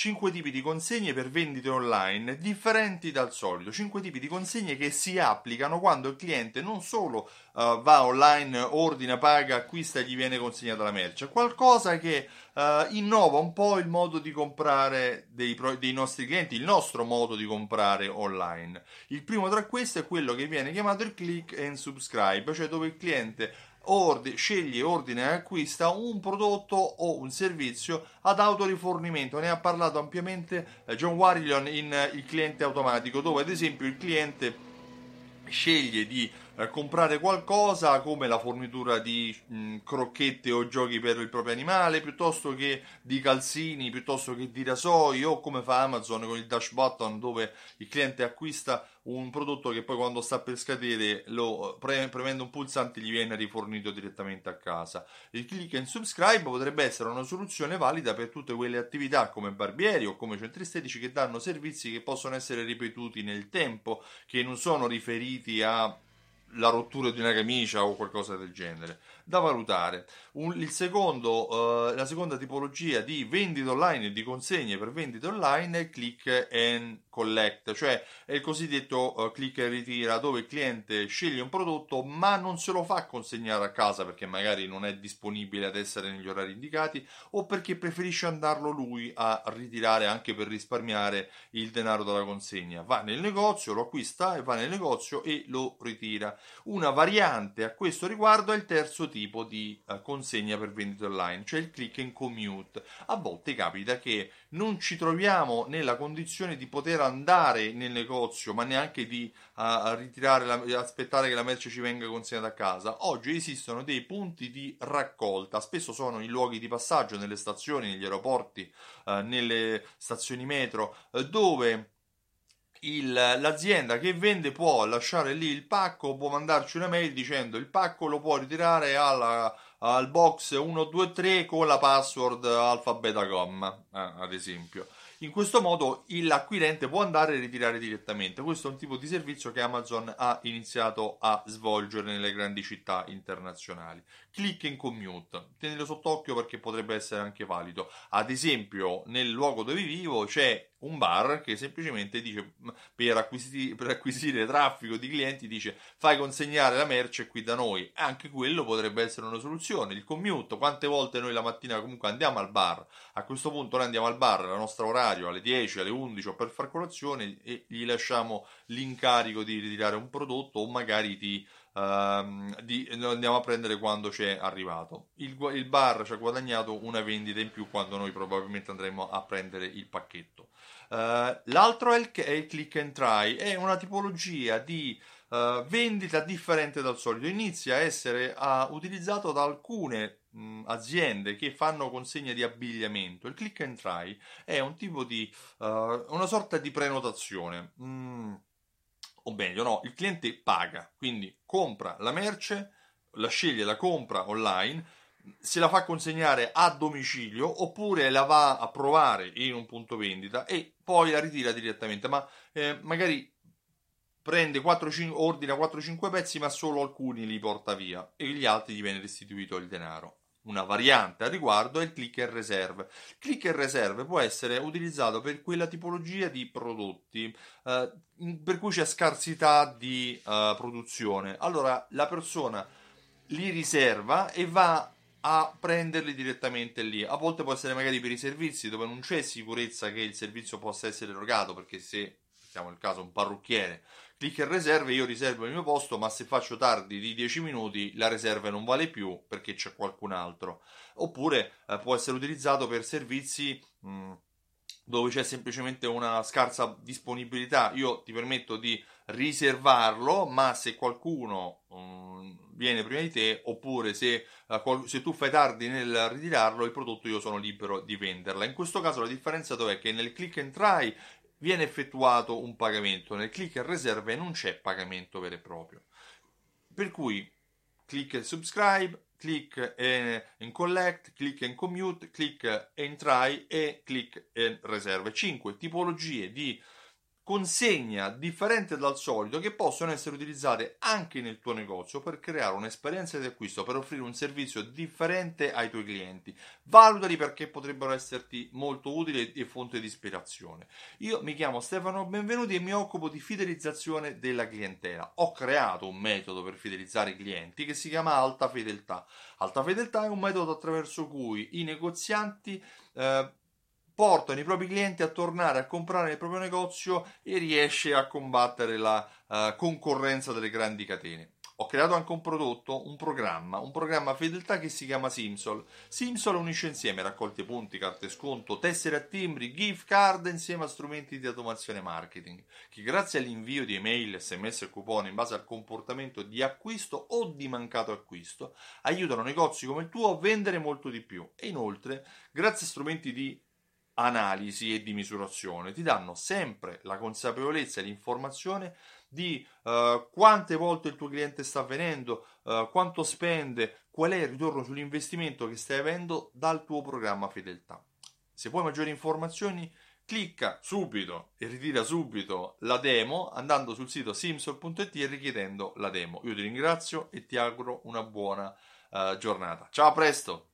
5 tipi di consegne per vendite online differenti dal solito, 5 tipi di consegne che si applicano quando il cliente non solo uh, va online, ordina, paga, acquista e gli viene consegnata la merce, qualcosa che uh, innova un po' il modo di comprare dei, pro- dei nostri clienti, il nostro modo di comprare online. Il primo tra questi è quello che viene chiamato il click and subscribe, cioè dove il cliente Ordi, sceglie, ordina e acquista un prodotto o un servizio ad autorifornimento. Ne ha parlato ampiamente eh, John Warrior in eh, Il cliente automatico, dove ad esempio il cliente sceglie di eh, comprare qualcosa come la fornitura di mh, mm, crocchette o giochi per il proprio animale piuttosto che di calzini piuttosto che di rasoi o come fa Amazon con il dash button dove il cliente acquista un prodotto che poi quando sta per scadere lo pre- premendo un pulsante gli viene rifornito direttamente a casa. Il click and subscribe potrebbe essere una soluzione valida per tutte quelle attività come barbieri o come centri estetici che danno servizi che possono essere ripetuti nel tempo che non sono riferiti a la rottura di una camicia o qualcosa del genere da valutare. Un, secondo, uh, la seconda tipologia di vendita online e di consegne per vendita online è click and collect, cioè è il cosiddetto uh, click e ritira, dove il cliente sceglie un prodotto ma non se lo fa consegnare a casa perché magari non è disponibile ad essere negli orari indicati o perché preferisce andarlo lui a ritirare anche per risparmiare il denaro dalla consegna. Va nel negozio, lo acquista e va nel negozio e lo ritira. Una variante a questo riguardo è il terzo tipo di uh, consegna per vendita online, cioè il click and commute. A volte capita che non ci troviamo nella condizione di poter andare nel negozio, ma neanche di uh, ritirare, la, aspettare che la merce ci venga consegnata a casa. Oggi esistono dei punti di raccolta, spesso sono i luoghi di passaggio nelle stazioni, negli aeroporti, uh, nelle stazioni metro, dove il, l'azienda che vende può lasciare lì il pacco, può mandarci una mail dicendo il pacco lo può ritirare alla, al box 123 con la password alfabetacom, eh, ad esempio. In questo modo l'acquirente può andare e ritirare direttamente. Questo è un tipo di servizio che Amazon ha iniziato a svolgere nelle grandi città internazionali. Click and commute, tenetelo sott'occhio perché potrebbe essere anche valido. Ad esempio, nel luogo dove vivo c'è un bar che semplicemente dice per acquisire, per acquisire traffico di clienti dice fai consegnare la merce qui da noi. Anche quello potrebbe essere una soluzione. Il commute quante volte noi la mattina comunque andiamo al bar? A questo punto noi andiamo al bar al nostro orario alle 10 alle 11 o per far colazione e gli lasciamo l'incarico di ritirare un prodotto o magari di Uh, di, lo andiamo a prendere quando c'è arrivato. Il, il, bar ci ha guadagnato una vendita in più quando noi probabilmente andremo a prendere il pacchetto. Uh, l'altro è il, è il, click and try, è una tipologia di uh, vendita differente dal solito. Inizia a essere utilizzato da alcune mh, aziende che fanno consegna di abbigliamento. Il click and try è un tipo di una sorta di prenotazione. Mm o meglio no, il cliente paga, quindi compra la merce, la sceglie, la compra online, se la fa consegnare a domicilio oppure la va a provare in un punto vendita e poi la ritira direttamente, ma eh, magari prende 4, 5, ordina 4-5 pezzi ma solo alcuni li porta via e gli altri gli viene restituito il denaro. Una variante al riguardo è il click and reserve. Il click and reserve può essere utilizzato per quella tipologia di prodotti eh, per cui c'è scarsità di eh, produzione. Allora la persona li riserva e va a prenderli direttamente lì. A volte può essere magari per i servizi dove non c'è sicurezza che il servizio possa essere erogato perché se siamo nel caso un parrucchiere clic e riserve, io riservo il mio posto, ma se faccio tardi di 10 minuti la riserva non vale più perché c'è qualcun altro. Oppure eh, può essere utilizzato per servizi mh, mm, dove c'è semplicemente una scarsa disponibilità. Io ti permetto di riservarlo, ma se qualcuno mh, mm, viene prima di te, oppure se, uh, se, tu fai tardi nel ritirarlo, il prodotto io sono libero di venderla. In questo caso la differenza dov'è? Che nel click and try viene effettuato un pagamento. Nel click and reserve non c'è pagamento vero e proprio. Per cui click and subscribe, click and collect, click and commute, click and try e click and reserve. 5 tipologie di consegna differente dal solito che possono essere utilizzate anche nel tuo negozio per creare un'esperienza di acquisto, per offrire un servizio differente ai tuoi clienti. Valutali perché potrebbero esserti molto utili e fonte di ispirazione. Io mi chiamo Stefano Benvenuti e mi occupo di fidelizzazione della clientela. Ho creato un metodo per fidelizzare i clienti che si chiama Alta Fedeltà. Alta Fedeltà è un metodo attraverso cui i negozianti eh, portano i propri clienti a tornare a comprare nel proprio negozio e riesce a combattere la uh, concorrenza delle grandi catene. Ho creato anche un prodotto, un programma, un programma fedeltà che si chiama Simsol. Simsol unisce insieme raccolte punti, carte sconto, tessere a timbri, gift card insieme a strumenti di automazione marketing, che grazie all'invio di email, sms e coupon in base al comportamento di acquisto o di mancato acquisto, aiutano negozi come il tuo a vendere molto di più. E inoltre, grazie a strumenti di analisi e di misurazione, ti danno sempre la consapevolezza e l'informazione di uh, quante volte il tuo cliente sta venendo, uh, quanto spende, qual è il ritorno sull'investimento che stai avendo dal tuo programma fedeltà. Se vuoi maggiori informazioni, clicca subito e ritira subito la demo andando sul sito simsol.it e richiedendo la demo. Io ti ringrazio e ti auguro una buona uh, giornata. Ciao, a presto!